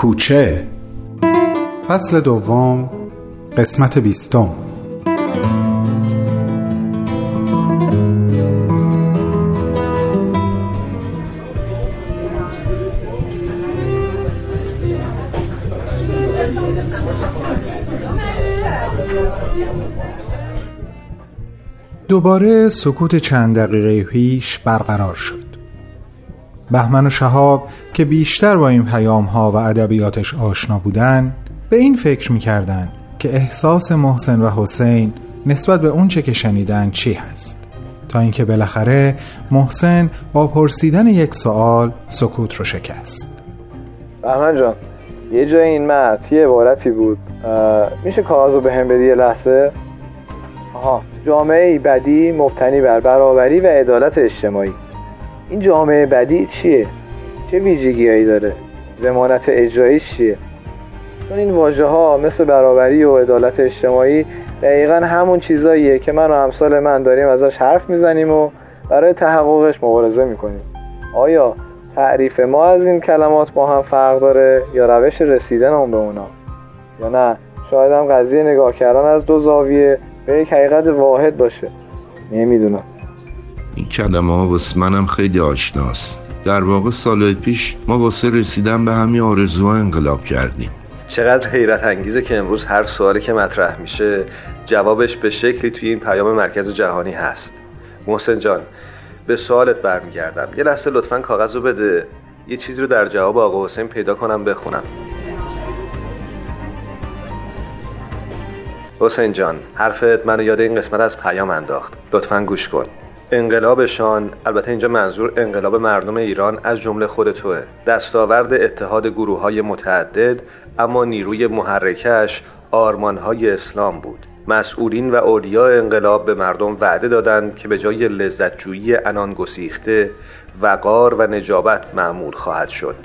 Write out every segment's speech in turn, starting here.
کوچه. فصل دوم قسمت بیستم. دوباره سکوت چند دقیقه پیش برقرار شد. بهمن و شهاب که بیشتر با این پیام ها و ادبیاتش آشنا بودن به این فکر می‌کردن که احساس محسن و حسین نسبت به اونچه که شنیدن چی هست. تا اینکه بالاخره محسن با پرسیدن یک سوال سکوت رو شکست. بهمن جان یه جای این متن یه عبارتی بود. میشه کاغذ رو به هم بدی یه لحظه؟ آها. جامعه بدی مبتنی بر برابری و عدالت اجتماعی. این جامعه بدی چیه؟ چه ویژگیهایی داره؟ زمانت اجراییش چیه؟ چون این واژه ها مثل برابری و عدالت اجتماعی دقیقا همون چیزاییه که من و همسال من داریم ازش حرف می‌زنیم و برای تحققش مبارزه می‌کنیم. آیا تعریف ما از این کلمات با هم فرق داره یا روش رسیدن اون به اونا؟ یا نه؟ شاید هم قضیه نگاه کردن از دو زاویه به یک حقیقت واحد باشه. نمی‌دونم. این کلمه ها واسه منم خیلی آشناست. در واقع سال پیش ما واسه رسیدن به همین آرزو انقلاب کردیم. چقدر حیرت انگیزه که امروز هر سوالی که مطرح میشه جوابش به شکلی توی این پیام مرکز جهانی هست. محسن جان به سوالت برمیگردم. یه لحظه لطفا کاغذ رو بده. یه چیزی رو در جواب آقا حسین پیدا کنم بخونم. حسین جان حرفت منو یاد این قسمت از پیام انداخت. لطفا گوش کن. انقلابشان البته اینجا منظور انقلاب مردم ایران از جمله خود توه. دستاورد اتحاد گروه های متعدد اما نیروی محرکش آرمانهای اسلام بود. مسئولین و اولیاء انقلاب به مردم وعده دادند که به جای لذتجویی انان گسیخته وقار و نجابت معمول خواهد شد.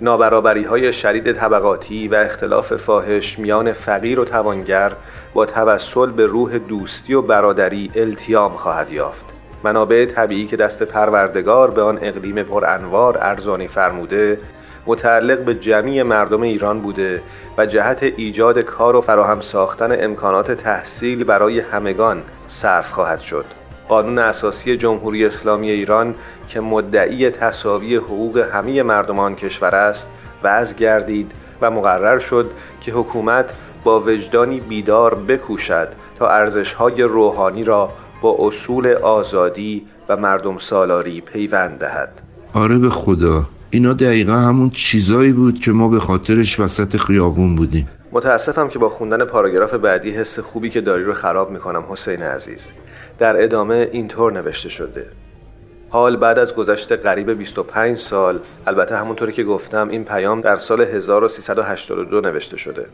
نابرابری های شدید طبقاتی و اختلاف فاحش میان فقیر و توانگر با توسل به روح دوستی و برادری التیام خواهد یافت. منابع طبیعی که دست پروردگار به آن اقلیم پر انوار ارزانی فرموده متعلق به جمعی مردم ایران بوده و جهت ایجاد کار و فراهم ساختن امکانات تحصیل برای همگان صرف خواهد شد. قانون اساسی جمهوری اسلامی ایران که مدعی تصاوی حقوق همه مردمان کشور است وضع گردید و مقرر شد که حکومت با وجدانی بیدار بکوشد تا ارزشهای روحانی را با اصول آزادی و مردم سالاری پیوند دهد. آره به خدا. اینا دقیقا همون چیزایی بود که ما به خاطرش وسط خیابون بودیم. متاسفم که با خوندن پاراگراف بعدی حس خوبی که داری رو خراب می‌کنم حسین عزیز. در ادامه اینطور نوشته شده. حال بعد از گذشت قریب 25 سال البته همونطوری که گفتم این پیام در سال 1382 نوشته شده.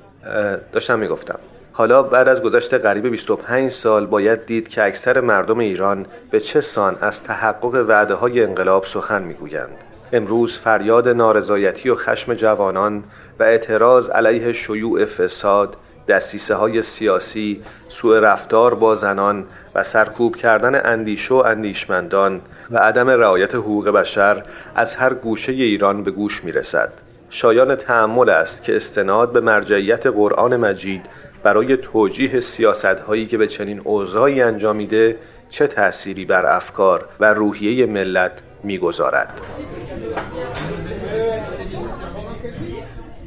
داشتم می‌گفتم. حالا بعد از گذشت قریب 25 سال باید دید که اکثر مردم ایران به چه سان از تحقق وعده های انقلاب سخن می‌گویند امروز فریاد نارضایتی و خشم جوانان و اعتراض علیه شیوع فساد دستیسه های سیاسی، سوء رفتار با زنان و سرکوب کردن اندیشه و اندیشمندان و عدم رعایت حقوق بشر از هر گوشه ایران به گوش می رسد. شایان تعمل است که استناد به مرجعیت قرآن مجید برای توجیه سیاست هایی که به چنین اوضاعی انجامیده چه تأثیری بر افکار و روحیه ملت می‌گذارد؟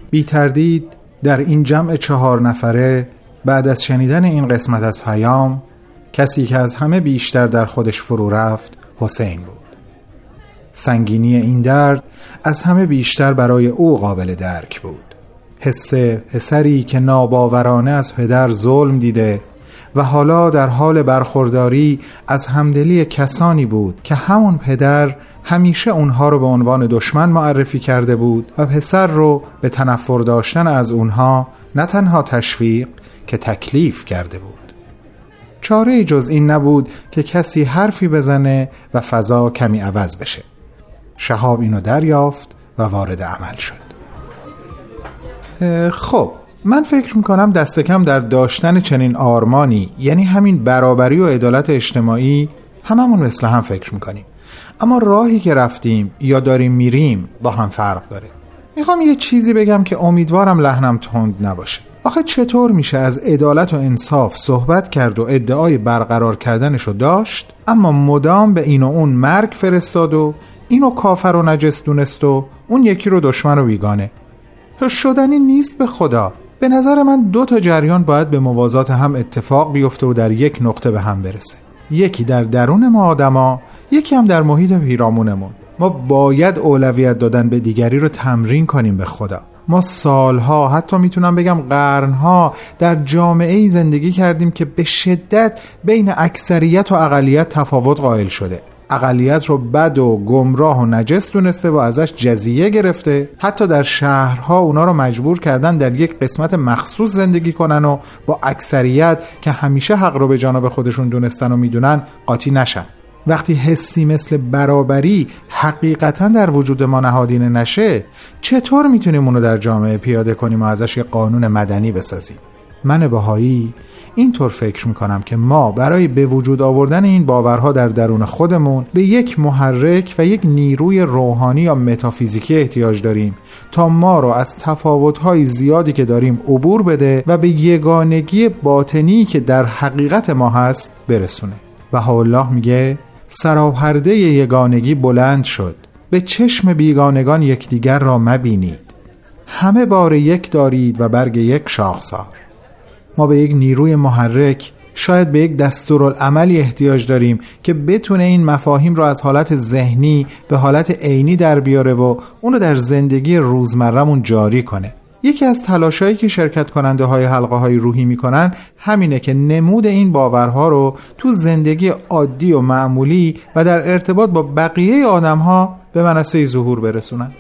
بی تردید در این جمع چهار نفره بعد از شنیدن این قسمت از پیام کسی که از همه بیشتر در خودش فرو رفت حسین بود. سنگینی این درد از همه بیشتر برای او قابل درک بود. حس پسری که ناباورانه از پدر ظلم دیده و حالا در حال برخورداری از همدلی کسانی بود که همون پدر همیشه اونها رو به عنوان دشمن معرفی کرده بود و پسر رو به تنفر داشتن از اونها نه تنها تشویق که تکلیف کرده بود. چاره جز این نبود که کسی حرفی بزنه و فضا کمی عوض بشه. شهاب اینو دریافت و وارد عمل شد. خب من فکر می‌کنم دست کم در داشتن چنین آرمانی یعنی همین برابری و عدالت اجتماعی هممون مثل هم فکر می‌کنیم. اما راهی که رفتیم یا داریم میریم با هم فرق داره. می‌خوام یه چیزی بگم که امیدوارم لحنم تند نباشه. آخه چطور میشه از عدالت و انصاف صحبت کرد و ادعای برقرار کردنشو داشت اما مدام به این و اون مرگ فرستاد و اینو کافر و نجس دونست و اون یکی رو دشمن و بیگانه. شدنی نیست به خدا. به نظر من دو تا جریان باید به موازات هم اتفاق بیفته و در یک نقطه به هم برسه. یکی در درون ما آدما یکی هم در محیط پیرامونمون. ما باید اولویت دادن به دیگری رو تمرین کنیم به خدا. ما سالها حتی می‌تونم بگم قرنها در جامعه زندگی کردیم که به شدت بین اکثریت و اقلیت تفاوت قائل شده. اقلیت رو بد و گمراه و نجس دونسته و ازش جزیه گرفته. حتی در شهرها اونا رو مجبور کردن در یک قسمت مخصوص زندگی کنن و با اکثریت که همیشه حق رو به جانب خودشون دونستن و می‌دونن قاطی نشن. وقتی حسی مثل برابری حقیقتا در وجود ما نهادینه نشه چطور می‌تونیم اونو در جامعه پیاده کنیم و ازش یه قانون مدنی بسازیم؟ من بهایی اینطور فکر می‌کنم که ما برای به وجود آوردن این باورها در درون خودمون به یک محرک و یک نیروی روحانی یا متافیزیکی احتیاج داریم تا ما رو از تفاوتهای زیادی که داریم عبور بده و به یگانگی باطنی که در حقیقت ما هست برسونه. و الله میگه سراپرده یگانگی بلند شد. به چشم بیگانگان یکدیگر را مبینید. همه بار یک دارید و برگ یک شاخسار. ما به یک نیروی محرک شاید به یک دستورالعملی احتیاج داریم که بتونه این مفاهیم رو از حالت ذهنی به حالت عینی در بیاره و اونو در زندگی روزمرهمون جاری کنه. یکی از تلاشایی که شرکت کننده های حلقه های روحی می‌کنن همینه که نمود این باورها رو تو زندگی عادی و معمولی و در ارتباط با بقیه آدم ها به منصه ظهور برسونن.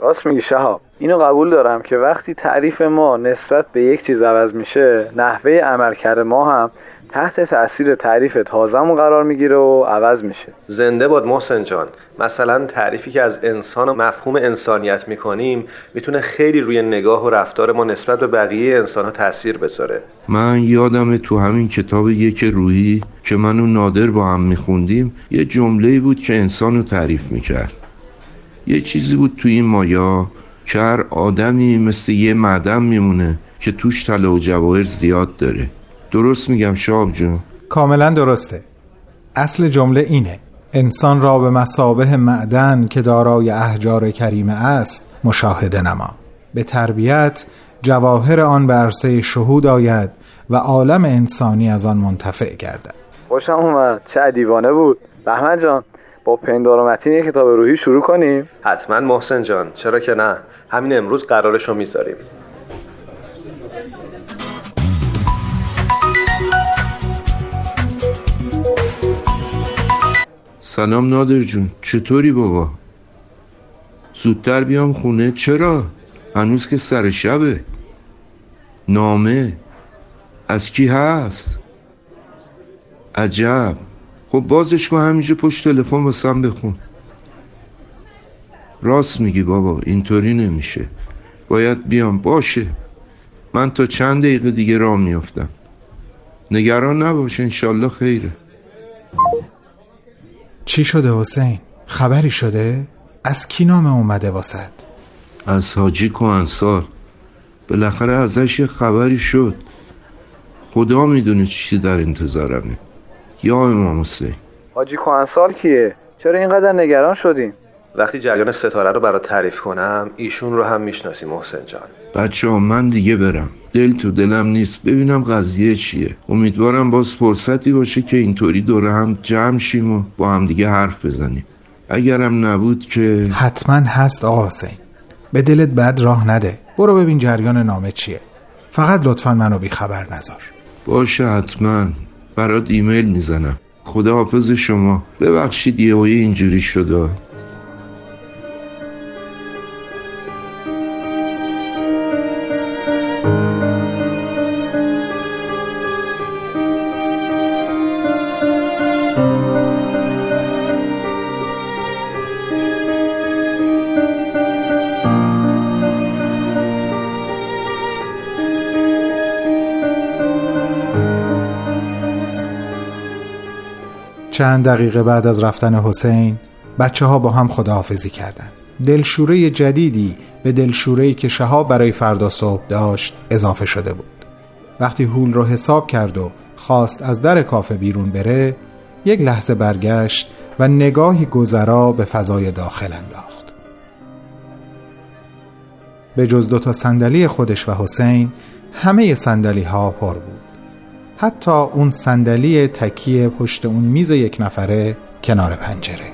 راست میگی شهاب. اینو قبول دارم که وقتی تعریف ما نسبت به یک چیز عوض میشه نحوه عملکرد ما هم تحت تاثیر تعریف تازمون قرار می‌گیره و عوض میشه. زنده باد محسن جان. مثلا تعریفی که از انسان و مفهوم انسانیت می‌کنیم می‌تونه خیلی روی نگاه و رفتار ما نسبت به بقیه انسان ها تاثیر بذاره. من یادم تو همین کتاب یک روحی که من و نادر با هم میخوندیم یه جمله بود که انسان رو تعریف می‌کرد. یه چیزی بود تو این مایا که هر آدمی مثل یه معدم میمونه که توش طلا و جواهر زیاد داره. درست میگم شاب جون؟ کاملا درسته. اصل جمله اینه. انسان را به مسابه معدن که دارای احجار کریمه است مشاهده نما. به تربیت جواهر آن به عرصه شهود آید و عالم انسانی از آن منتفع گردد. خوشم اومد چه دیوانه بود. بهمن جان با پندار و متین کتاب روحی شروع کنیم. حتما محسن جان. چرا که نه؟ همین امروز قرارش رو می‌ذاریم. سلام نادر جون. چطوری بابا؟ زودتر بیام خونه. چرا؟ هنوز که سر شبه. نامه. از کی هست؟ عجب. خب بازش کن همینجا پشت تلفن واسم بخون. راست میگی بابا اینطوری نمیشه باید بیام باشه من تا چند دقیقه دیگه راه میافتم نگران نباش انشالله خیره چی شده حسین؟ خبری شده؟ از کی نامه اومده واسد؟ از حاجی کوهنسال بالاخره ازش یه خبری شد خدا می‌دونه چی در انتظارمه یا امام حسین حاجی کوهنسال کیه؟ چرا اینقدر نگران شدین؟ وقتی جریان ستاره رو برات تعریف کنم ایشون رو هم می‌شناسی محسن جان. بچه ها من دیگه برم. دل تو دلم نیست. ببینم قضیه چیه. امیدوارم باز فرصتی باشه که اینطوری دوره هم جمع شیم و با هم دیگه حرف بزنیم. اگرم نبود که حتما هست آقا حسین. به دلت بد راه نده. برو ببین جریان نامه چیه. فقط لطفا منو بی خبر نذار. باشه حتما. برات ایمیل می‌زنم. خدا حافظ شما. ببخشید یه اینجوری شده چند دقیقه بعد از رفتن حسین بچه ها با هم خداحافظی کردند. دلشوره جدیدی به دلشورهی که شهاب برای فردا صبح داشت اضافه شده بود. وقتی هول رو حساب کرد و خواست از در کافه بیرون بره یک لحظه برگشت و نگاهی گذرا به فضای داخل انداخت. به جز دوتا صندلی خودش و حسین همه صندلی ها پر بود. حتی اون صندلی تکیه پشت اون میز یک نفره کنار پنجره.